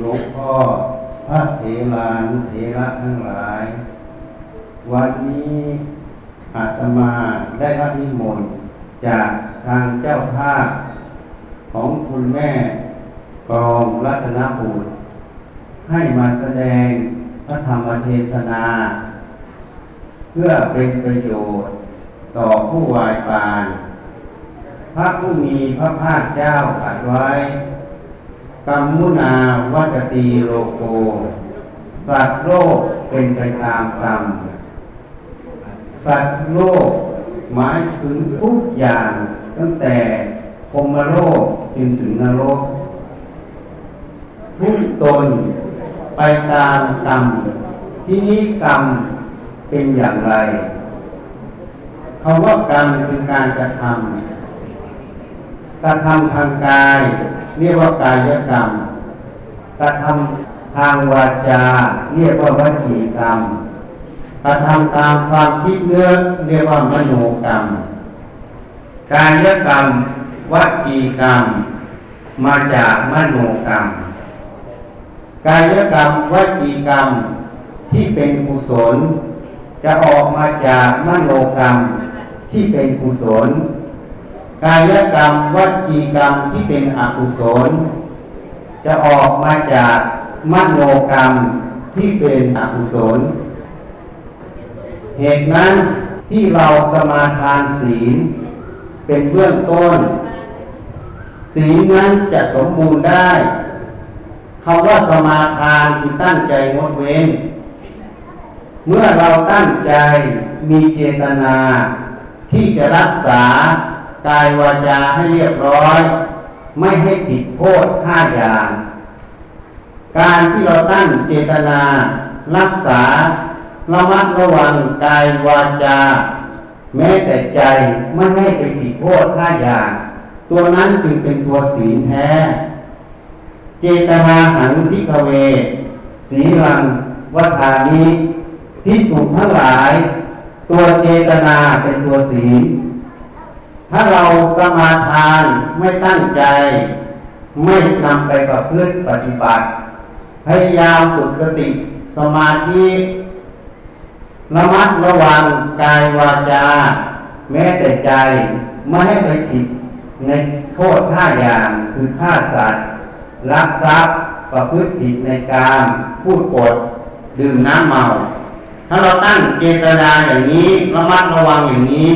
หลวงพ่อพระเถรานุเถระทั้งหลาย วันนี้อาตมาได้รับนิมนต์จากทางเจ้าภาพของคุณแม่กรองรัตนบุตรให้มาแสดงพระธรรมเทศนา เพื่อเป็นประโยชน์ต่อผู้วายปาน พระผู้มีพระภาคเจ้าตรัสไว้ กรรมุนาวัตตีโลโก สัตว์โลกเป็นไปตามกรรม สัตว์โลกหมายถึงทุกอย่างตั้งแต่พรหมโลกจนถึงนรก ทุกตนไปตามกรรม ที่นี้กรรมเป็นอย่างไรคำว่ากรรมคือการกระทำ กระทำทางกาย เรียกว่ากายกรรมกระทำทางวาจา เรียกว่าวจีกรรมกระทำตามความคิดเนื้อเรียกว่ามโนกรรม กายกรรมวจีกรรม มาจากมโนกรรม กายกรรมวจีกรรมที่เป็นกุศล จะออกมาจากมโนกรรมที่เป็นกุศล กายกรรมวจีกรรมที่เป็นอกุศล จะออกมาจากมโนกรรมที่เป็นอกุศล เหตุนั้นที่เราสมาทานศีลเป็นเบื้องต้น ศีลนั้นจะสมบูรณ์ได้คำว่าสมาทานคือตั้งใจงดเว้น เมื่อเราตั้งใจมีเจตนาที่จะรักษา กายวาจาให้เรียบร้อย ไม่ให้ผิดโทษห้าอย่าง การที่เราตั้งเจตนา รักษาระมัดระวังกายวาจา แม้แต่ใจไม่ให้ไปผิดโทษห้าอย่าง ตัวนั้นจึงเป็นตัวศีลแท้ เจตนาหันพิกเว สีรังวัฏานี้พิสุทั้งหลาย ตัวเจตนาเป็นตัวศีล ถ้าเราสมาทานไม่ตั้งใจ ไม่นำไปประพฤติปฏิบัติ พยายามฝึกสติสมาธิระมัดระวังกายวาจา แม้แต่ใจไม่ให้ไปผิดในโทษห้าอย่างคือฆ่าสัตว์ลักทรัพย์ประพฤติผิดในการพูดปดดื่มน้ำเมา ถ้าเราตั้งเจตนาอย่างนี้ระมัดระวังอย่างนี้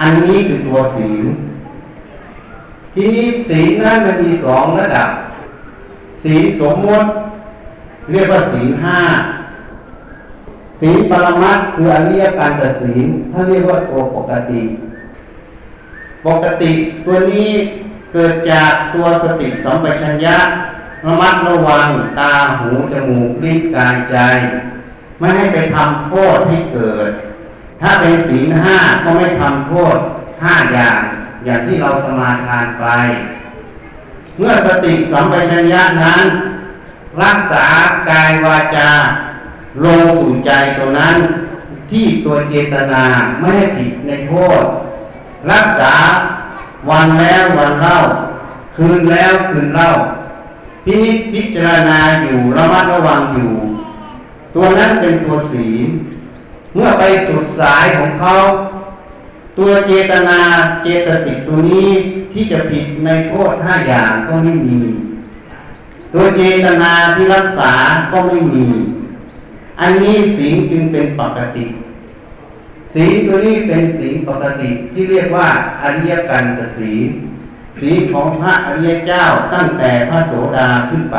อันนี้คือตัวศีลทีนี้ศีลนั้นมันมีสองระดับ ศีลสมมติ เรียกว่าศีลห้าศีลปรมัตคืออริยการตัดศีลท่านเรียกว่าตัวปกติ ปกติตัวนี้เกิดจากตัวสติสัมปชัญญะระมัดระวังตาหูจมูกลิ้นกายใจ ไม่ให้ไปทำโทษให้เกิด ถ้าเป็นศีลห้าก็ไม่ทำโทษห้าอย่างอย่างที่เราสมาทานไป เมื่อสติสัมปชัญญะนั้น รักษากายวาจา ลงสู่ใจตัวนั้น ที่ตัวเจตนาไม่ให้ผิดในโทษ รักษาวันแล้ววันเล่า คืนแล้วคืนเล่าพินิจพิจารณาอยู่ระมัดระวังอยู่ ตัวนั้นเป็นตัวศีล เมื่อไปสุดสายของเขา ตัวเจตนาเจตสิกตัวนี้ที่จะผิดในโทษห้าอย่างก็ไม่มี ตัวเจตนาที่รักษาก็ไม่มี อันนี้ศีลจึงเป็นปกติศีตัวนี้เป็นศีปกติที่เรียกว่าอริยกันตศีลศีของพระอริยเจ้าตั้งแต่พระโสดาขึ้นไป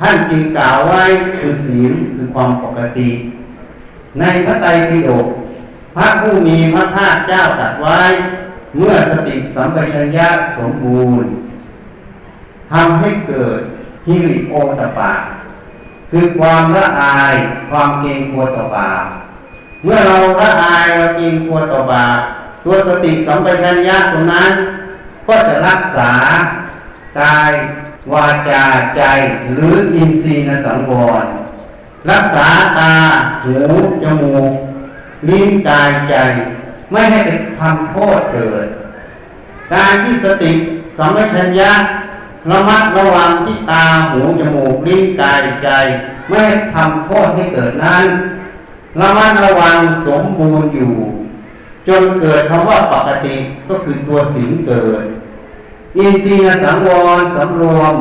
ท่านจึงกล่าวไว้คือศีลคือความปกติ ในพระไตรปิฎกพระผู้มีพระภาคเจ้าตรัสไว้ เมื่อสติสัมปชัญญะสมบูรณ์ทำให้เกิดฮิริโอตปาคือความละอายความเกรงกลัวต่อบาปเมื่อเราละอายเราเกรงกลัวต่อบาปตัวสติสัมปชัญญะตรงนั้น ก็จะรักษากายวาจาใจหรืออินทรีย์นสังวร รักษาตาหูจมูกลิ้นกายใจ ไม่ให้เป็นทำโทษเกิด การที่สติสัมปชัญญะระมัดระวังที่ตาหูจมูกลิ้นกายใจ ไม่ให้ทำโทษให้เกิดนั้นระมัดระวังสมบูรณ์อยู่ จนเกิดคำว่าปกติก็คือตัวสิ่งเกิด อินทรียสังวรสำรวม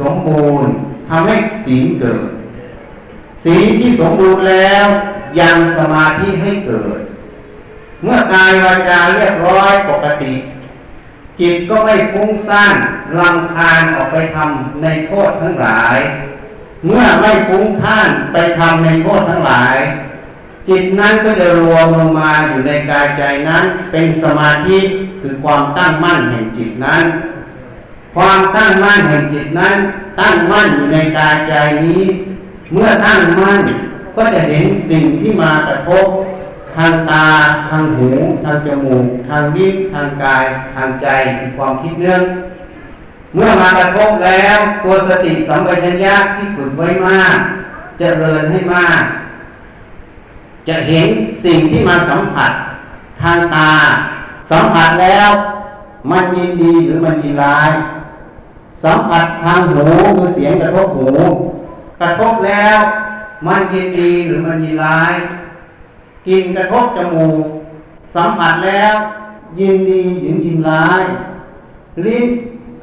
สมบูรณ์ทำให้สิ่งเกิด สิ่งที่สมบูรณ์แล้ว ยังสมาธิให้เกิด เมื่อกายวาจาเรียบร้อยปกติ จิตก็ไม่ฟุ้งซ่านรังคาญออกไปทำในโทษทั้งหลาย เมื่อไม่ฟุ้งท่านไปทำในโทษทั้งหลาย จิตนั้นก็จะรวมลงมาอยู่ในกายใจนั้น เป็นสมาธิคือความตั้งมั่นแห่งจิตนั้น ความตั้งมั่นแห่งจิตนั้น ตั้งมั่นอยู่ในกายใจนี้ เมื่อตั้งมั่นก็จะเห็นสิ่งที่มากระทบทางตา ทางหู ทางจมูก ทางลิ้นทางกาย ทางใจคือความคิดเรื่อง เมื่อมากระทบแล้วตัวสติสัมปชัญญะที่ฝึกไว้มากจเจริญให้มาก จะเห็นสิ่งที่มาสัมผัส ทางตา สัมผัสแล้วมันยินดีหรือมันยินร้าย สัมผัสทางหูคือเสียงกระทบหู กระทบแล้ว มันยินดีหรือมันยินร้ายกินกระทบจมูกสัมผัสแล้ว ยินดีหรือยินร้ายลิ้น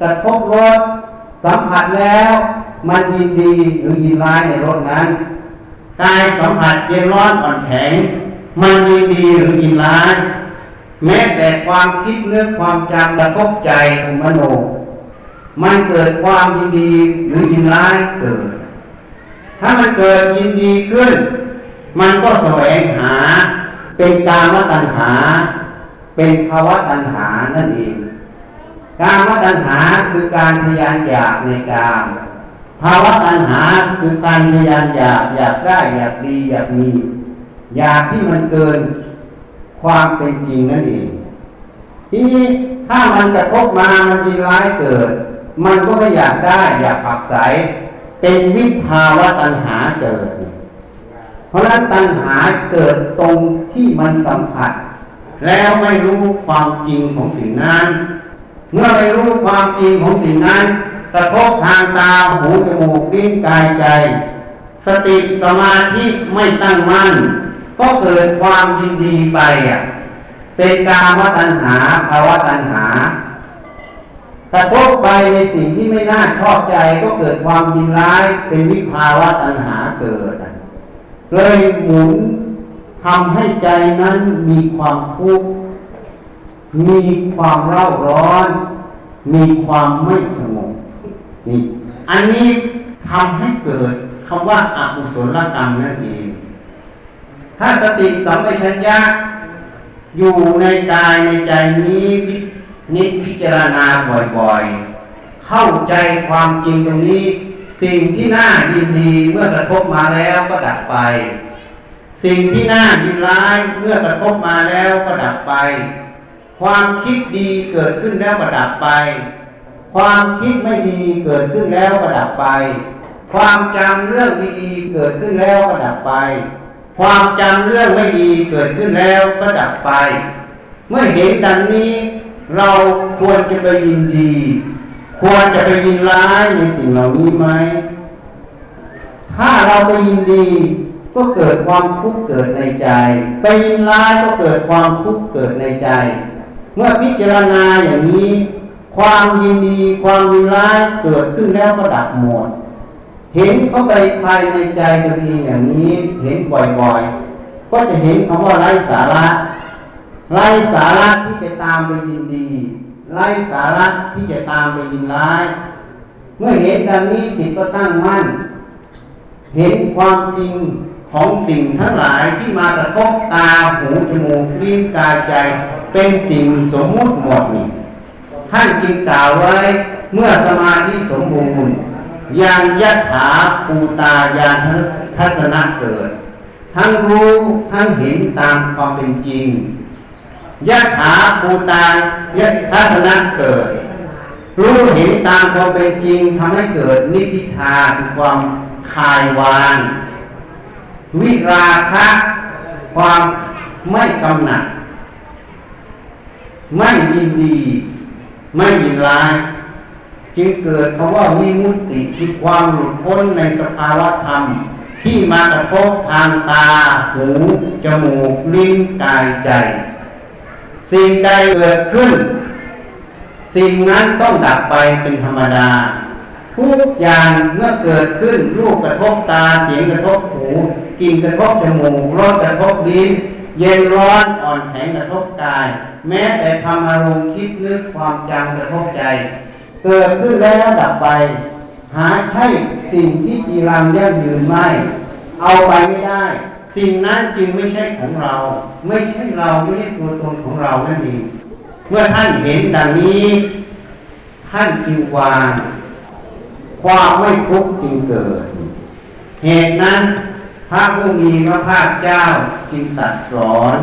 กระทบรสสัมผัสแล้ว มันยินดีหรือยินร้ายในรสนั้นกายสัมผัสเย็นร้อนอ่อนแข็ง มันยินดีหรือยินร้ายแม้แต่ความคิดเนื้อความจำกระทบใจของมโน มันเกิดความยินดีหรือยินร้ายเกิด ถ้ามันเกิดยินดีขึ้น มันก็แสวงหา เป็นกามตัณหา เป็นภาวะตัณหานั่นเองกามตัณหาคือการทยานอยากในกามภาวะตัณหาคือการทยานอยากอยากได้อยากดีอยากมี อยากที่มันเกินความเป็นจริงนั่นเองทีนี้ถ้ามันกระทบมามันมีร้ายเกิด มันก็ไม่อยากได้ อยากผักใส เป็นวิภาวะตัณหาเกิด เพราะนั้นตัณหาเกิดตรงที่มันสัมผัส แล้วไม่รู้ความจริงของสิ่งนั้น เมื่อไม่รู้ความจริงของสิ่งนั้น กระทบทางตาหูจมูกลิ้นกายใจ สติสมาธิไม่ตั้งมั่น ก็เกิดความยินดีไปอะเป็นกามตัณหาภาวะตัณหา กระทบไปในสิ่งที่ไม่น่าชอบใจก็เกิดความยินร้ายเป็นวิภาวะตัณหาเกิดเลยหมุนทำให้ใจนั้นมีความทุกข์มีความเร่าร้อน มีความไม่สงบนี่อันนี้ทำให้เกิดคำว่าอากุศลกรรมนั่นเองถ้าสติสัมปชัญญะอยู่ในกายในใจนี้ นิพิจารณาบ่อยๆ เข้าใจความจริงตรงนี้ สิ่งที่น่ายินดีเมื่อกระทบมาแล้วก็ดับไป สิ่งที่น่ายินร้ายเมื่อกระทบมาแล้วก็ดับไป ความคิดดีเกิดขึ้นแล้วก็ดับไป ความคิดไม่ดีเกิดขึ้นแล้วก็ดับไป ความจำเรื่องดีๆเกิดขึ้นแล้วก็ดับไป ความจำเรื่องไม่ดีเกิดขึ้นแล้วก็ดับไป เมื่อเห็นดังนี้ เราควรจะไปยินดี ควรจะไปยินร้ายในสิ่งเหล่านี้ไหม ถ้าเราไปยินดีก็เกิดความทุกข์เกิดในใจ ไปยินร้ายก็เกิดความทุกข์เกิดในใจ เมื่อพิจารณาอย่างนี้ ความยินดีความยินร้ายเกิดขึ้นแล้วก็ดับหมด เห็นเข้าไปภายในใจตัวเองอย่างนี้ เห็นบ่อยๆ ก็จะเห็นคำว่าไร้สาระ ไร้สาระที่จะตามไปยินดีไร้สาระที่จะตามไปยินร้าย เมื่อเห็นดังนี้จิตก็ตั้งมั่น เห็นความจริงของสิ่งทั้งหลายที่มากระทบตาหูจมูกลิ้นกายใจ เป็นสิ่งสมมุติหมดนี่ท่านจึงกล่าวไว้เมื่อสมาธิสมบูรณ์ยานยัตถาปูตายานทัศนะเกิด ทั้งรู้ทั้งเห็นตามความเป็นจริง ยะถาภูตายะทัศนะเกิด รู้เห็นตามความเป็นจริงทำให้เกิดนิพิทาคือความคายวาง วิราคะความไม่กำหนัด ไม่ยินดี ไม่ยินร้าย จึงเกิดคำว่าวิมุตติคือความหลุดพ้นในสภาวะธรรม ที่มากระทบทางตา หู จมูก ลิ้น กายใจ สิ่งใดเกิดขึ้น สิ่งนั้นต้องดับไปเป็นธรรมดา ทุกอย่างเมื่อเกิดขึ้นรูปกระทบตาเสียงกระทบหูกลิ่นกระทบจมูกรสกระทบลิ้นเย็นร้อนอ่อนแข็งกระทบกาย แม้แต่ทำอารมณ์คิดนึกความจำกระทบใจ เกิดขึ้นแล้วดับไป หาใช่สิ่งที่จีรังยั่งยืนไม่ เอาไปไม่ได้ สิ่งนั้นจึงไม่ใช่ของเรา ไม่ใช่เราไม่ใช่ตัวตนของเรานั่นเองเมื่อท่านเห็นดังนี้ ท่านจึงวางความไม่ทุกข์จึงเกิด เหตุนั้นพระผู้มีพระภาคเจ้าจึงตรัสสอน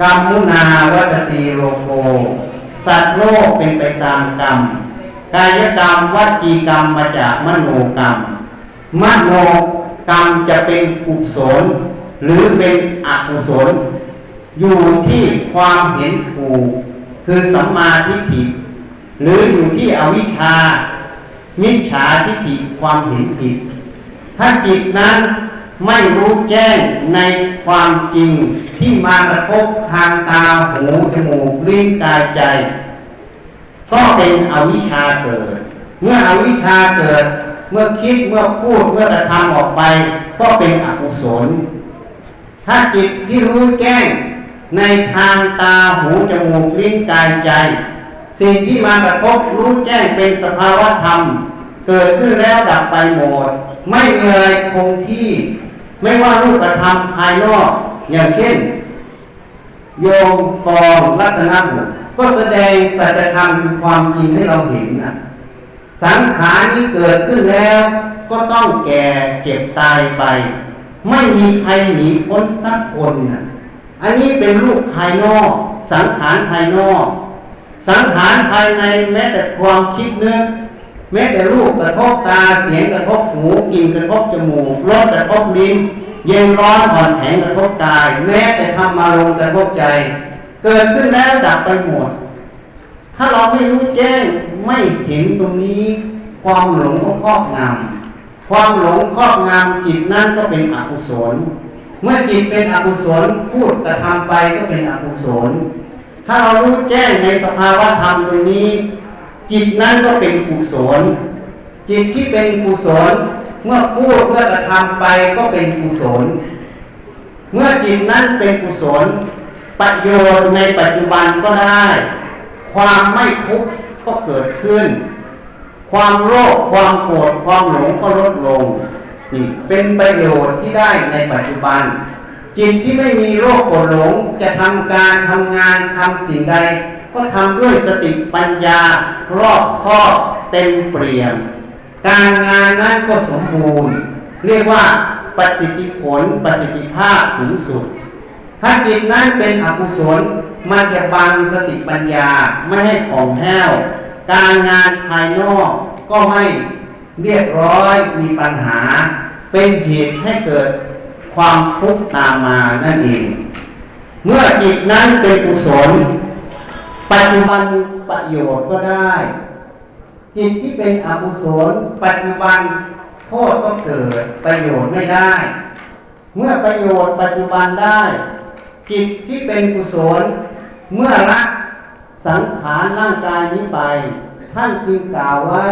กรรมุนาวัตตีโลโกสัตว์โลกเป็นไปตามกรรม กายกรรมวจีกรรมมาจากมโนกรรม มโนกรรมจะเป็นกุศล หรือเป็นอกุศล อยู่ที่ความเห็นถูก คือสัมมาทิฏฐิหรืออยู่ที่อวิชชามิจฉาทิฏฐิความเห็นผิด ถ้าจิตนั้นไม่รู้แจ้งในความจริงที่มากระทบทางตาหูจมูกลิ้นกายใจ ก็เป็นอวิชชาเกิด เมื่ออวิชชาเกิด เมื่อคิดเมื่อพูดเมื่อกระทำออกไป ก็เป็นอกุศล ถ้าจิตที่รู้แจ้งในทางตาหูจมูกลิ้นกายใจ สิ่งที่มากระทบรู้แจ้งเป็นสภาวะธรรม เกิดขึ้นแล้วดับไปหมด ไม่เงยคงที่ ไม่ว่ารูปธรรมภายนอก อย่างเช่น โยมกองรัตนบุตรก็แสดงสัจธรรมคือความจริงให้เราเห็นนะสังขารที่เกิดขึ้นแล้ว ก็ต้องแก่เจ็บตายไป ไม่มีใครหนีพ้นสักคนนะอันนี้เป็นรูปภายนอก สังขารภายนอก สังขารภายในแม้แต่ความคิดนึกแม้แต่รูปกระทบตาเสียงกระทบหูกลิ่นกระทบจมูกรสกระทบลิ้นเย็นร้อนอ่อนแข็งกระทบกาย แม้แต่ธรรมารมณ์กระทบใจ เกิดขึ้นแล้วดับไปหมด ถ้าเราไม่รู้แจ้งไม่เห็นตรงนี้ ความหลงก็ครอบงำ ความหลงครอบงำจิตนั่นก็เป็นอกุศล เมื่อจิตเป็นอกุศลพูดกระทำไปก็เป็นอกุศล ถ้าเรารู้แจ้งในสภาวะธรรมตรงนี้ จิตนั้นก็เป็นกุศล จิตที่เป็นกุศล เมื่อพูดเมื่อกระทำไปก็เป็นกุศล เมื่อจิตนั้นเป็นกุศล ประโยชน์ในปัจจุบันก็ได้ ความไม่ทุกข์ก็เกิดขึ้น ความโลภความโกรธความหลงก็ลดลงนี่เป็นประโยชน์ที่ได้ในปัจจุบัน จิตที่ไม่มีโรคโกรธหลงจะทำการทำงานทำสิ่งใด ก็ทำด้วยสติปัญญารอบคอบเต็มเปี่ยมการงานนั้นก็สมบูรณ์ เรียกว่าประสิทธิผลประสิทธิภาพสูงสุด ถ้าจิตนั้นเป็นอกุศลมันจะบังสติปัญญาไม่ให้ของแห้ว การงานภายนอกก็ไม่เรียบร้อยมีปัญหา เป็นเหตุให้เกิดความทุกข์ตามมานั่นเอง เมื่อจิตนั้นเป็นกุศลปัจจุบันประโยชน์ก็ได้ จิตที่เป็นอกุศลปัจจุบันโทษก็เกิดประโยชน์ไม่ได้ เมื่อประโยชน์ปัจจุบันได้ จิตที่เป็นกุศลเมื่อละ สังขารร่างกายนี้ไป ท่านจึงกล่าวไว้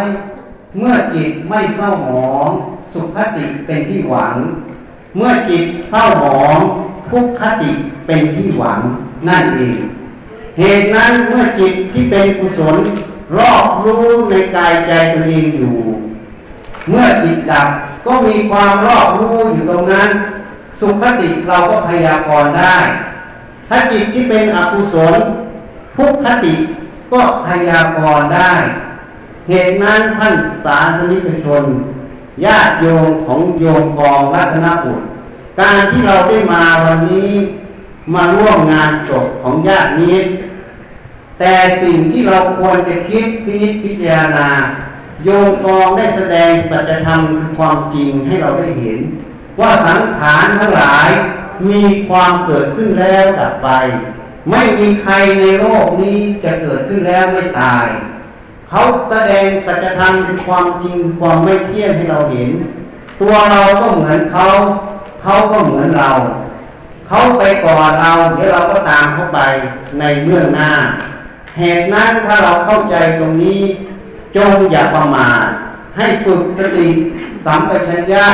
เมื่อจิตไม่เศร้าหมอง สุขติเป็นที่หวัง เมื่อจิตเศร้าหมองทุกขติเป็นที่หวังนั่นเองเหตุนั้นเมื่อจิตที่เป็นกุศลรอบรู้ในกายใจตัวเองอยู่ เมื่อจิตดับก็มีความรอบรู้อยู่ตรงนั้น สุขติเราก็พยากรณ์ได้ ถ้าจิตที่เป็นอกุศล ทุกขติก็พยากรณ์ได้ เหตุนั้นท่านสาธนิกชนญาติโยมของโยมกองรัตนบุตรการที่เราได้มาวันนี้มาร่วมงานศพของญาตินี้ แต่สิ่งที่เราควรจะคิดพินิจพิจารณา โยมกองได้แสดงสัจธรรมคือความจริงให้เราได้เห็น ว่าสังขารทั้งหลายมีความเกิดขึ้นแล้วดับไป ไม่มีใครในโลกนี้จะเกิดขึ้นแล้วไม่ตาย เขาแสดงสัจธรรมคือความจริงความไม่เที่ยงให้เราเห็น ตัวเราก็เหมือนเขา เขาก็เหมือนเรา เขาไปก่อนเราเดี๋ยวเราก็ตามเขาไปในเบื้อหน้า เหตุนั้นถ้าเราเข้าใจตรงนี้ จงอย่าประมาทให้ฝึกสติสัมปชัญญะ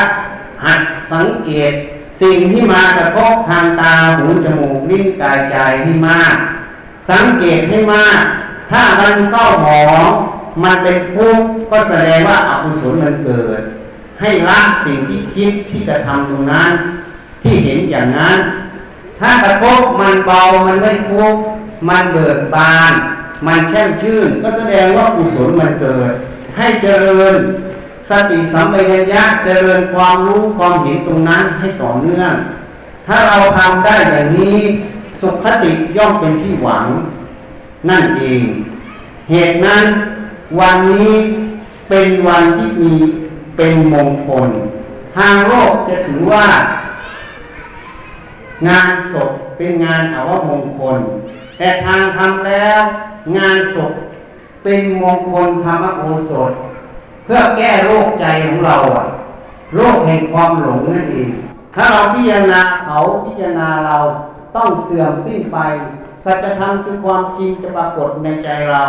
หัดสังเกต สิ่งที่มากระทบทางตาหูจมูกลิ้นกายใจให้มาก สังเกตให้มาก ถ้ามันเศร้าหมองมันเป็นทุกข์ก็แสดงว่าอากุศลมันเกิด ให้ละสิ่งที่คิดที่จะทำตรงนั้น ที่เห็นอย่างนั้น ถ้ากระทบมันเบามันไม่ทุกข์มันเบิกบาน มันแช่มชื่น ก็แสดงว่ากุศลมันเกิด ให้เจริญ สติสัมปชัญญะเจริญความรู้ความเห็นตรงนั้นให้ต่อเนื่อง ถ้าเราทำได้อย่างนี้ สุขติย่อมเป็นที่หวัง นั่นเอง เหตุนั้นวันนี้เป็นวันที่มีเป็นมงคล ทางโลกจะถือว่า งานศพเป็นงานอาวมงคล แต่ทางทำแล้ว งานศพเป็นมงคลธรรมโอสถ เพื่อแก้โรคใจของเราอะโรคแห่งความหลงนั่นเอง ถ้าเราพิจารณาเขาพิจารณาเราต้องเสื่อมสิ้นไป สัจธรรมคือความจริงจะปรากฏในใจเรา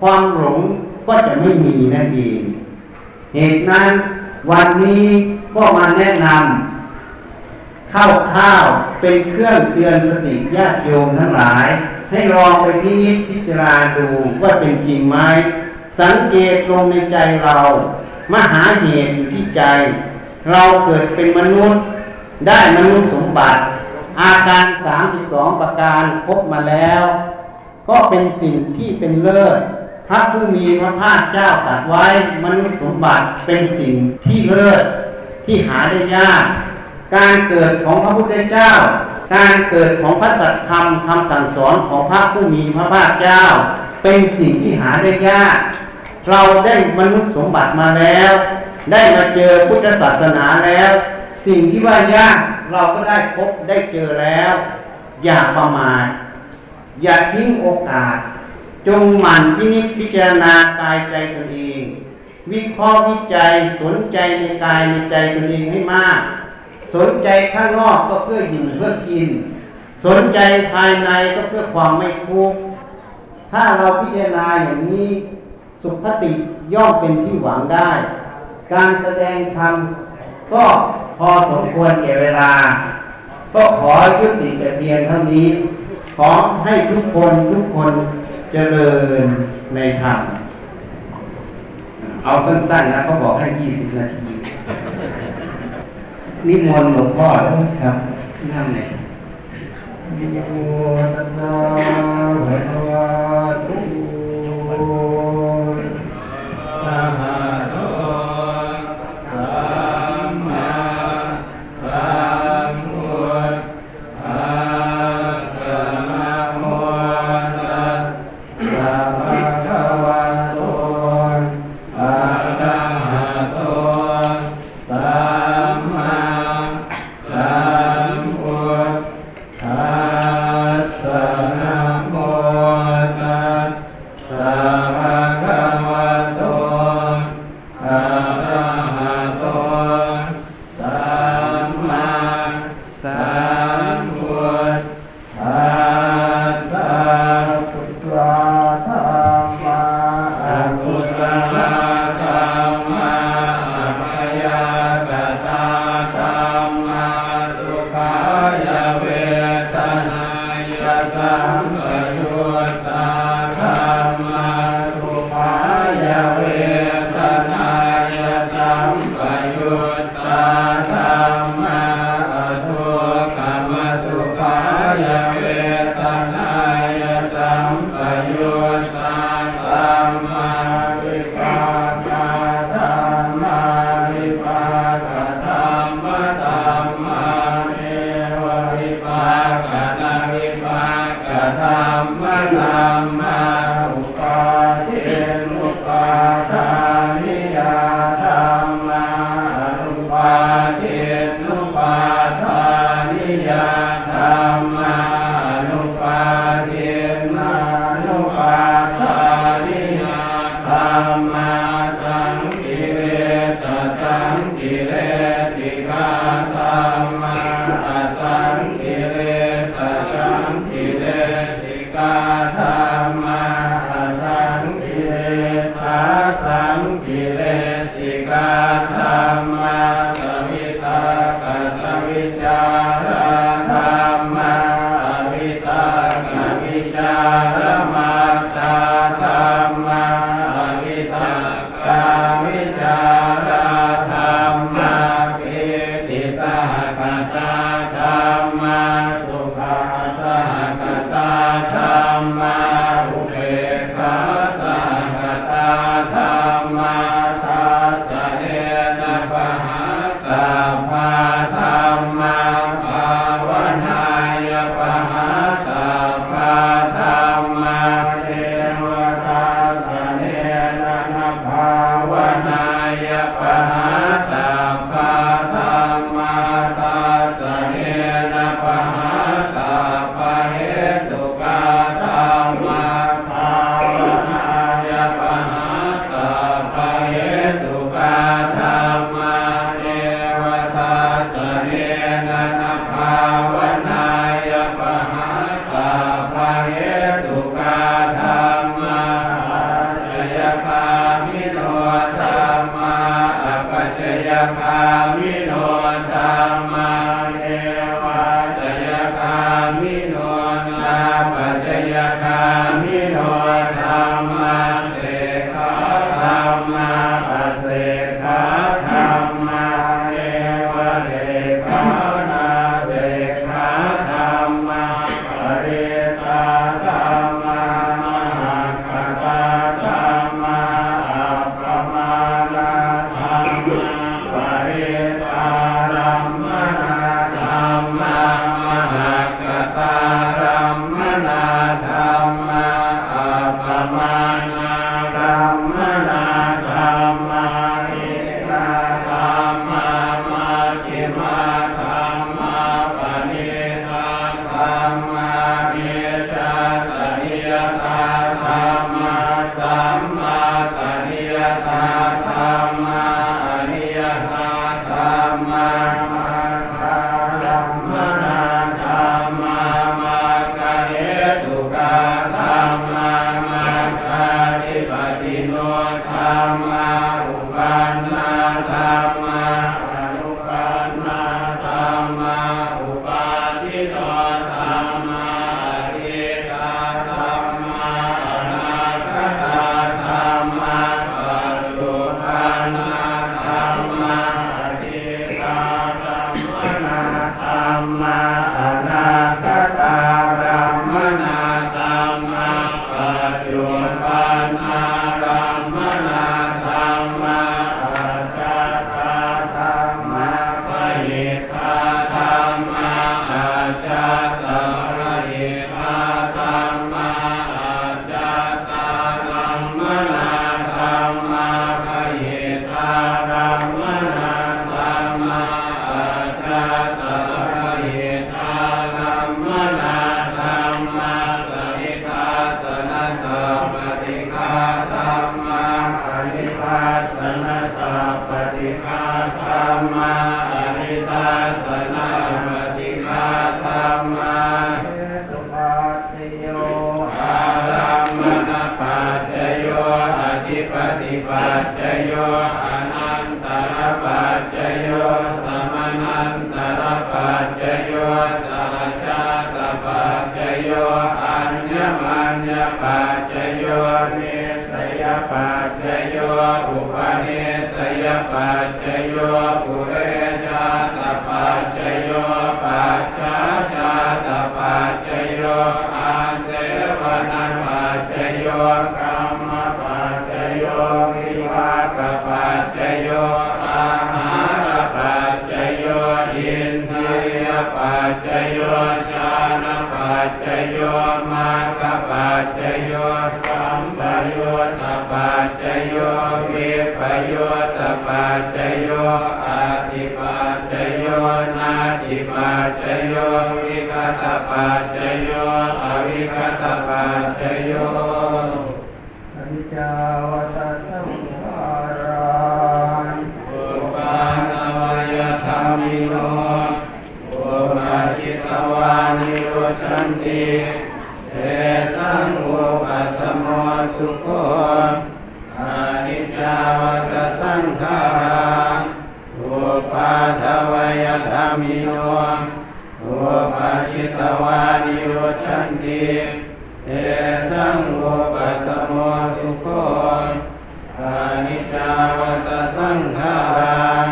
ความหลงก็จะไม่มีนั่นเอง เหตุนั้นวันนี้ก็มาแนะนำข้าวข้าวเป็นเครื่องเตือนสติญาติโยมทั้งหลาย ให้ลองไปพินิจพิจารณาดูว่าเป็นจริงไหม สังเกตลงในใจเรา มหาเหตุอยู่ที่ใจ เราเกิดเป็นมนุษย์ ได้มนุษย์สมบัติ อาการสามสิบสองประการครบมาแล้ว ก็เป็นสิ่งที่เป็นเลิศพระผู้มีพระภาคเจ้าตรัสไว้มนุษย์สมบัติเป็นสิ่งที่เลิศที่หาได้ยาก การเกิดของพระพุทธเจ้า การเกิดของพระสัตธรรมคำสั่งสอนของพระผู้มีพระภาคเจ้า เป็นสิ่งที่หาได้ยาก เราได้มนุษย์สมบัติมาแล้ว ได้มาเจอพุทธศาสนาแล้ว สิ่งที่ว่ายากเราก็ได้พบได้เจอแล้ว อย่าประมาทอย่าทิ้งโอกาส จงหมั่นพินิจพิจารณากายใจตนเองวิเคราะห์วิจัยสนใจในกายในใจตนเองให้มาก สนใจข้างนอกก็เพื่ออยู่เพื่อกิน สนใจภายในก็เพื่อความไม่ทุกข์ถ้าเราพิจารณาอย่างนี้ สุขติย่อมเป็นที่หวังได้ การแสดงธรรมก็พอสมควรแก่เวลา ก็ขอยุติแต่เพียงเท่านี้ ขอให้ทุกคนทุกคนเจริญในธรรมเอาสั้นๆนะเขาบอกให้ยี่สิบนาทีนิมนต์หลวงพ่อครับนั่งเลยโอาเสวนาปัจจโยกรรมปัจจโยวิภาคปัจจโยอาหารปัจจโยอินทรียปัจจโยจานปัจจโยมาคปัจจโยสัมปโยตปัจจโยวิปโยตปัจจโยอาติปัจจโยนาติปัจจโย ตปัจจโยอวิคตปัจจโยอนิจจาวัฏสังขารังอุปาณวยธรรมิโนอุปาจิตวานิโรชันติเตสังอุปัสสโมสุโขอานิจจาวัฏสังขารังอุปาทวยธรรมิโน อุปาจิตวานิโรชันติเอตังอุปัสสโมสุโขอานิจาวัตสังขารัง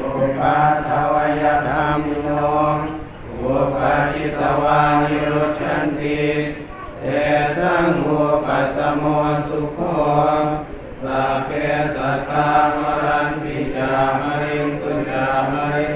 อุปาทวยธรรมโนอุปาจิตวานิโรชันติเอตังอุปัสสโมสุโขสัพเพสัตตามรันติจามริงสุจามริส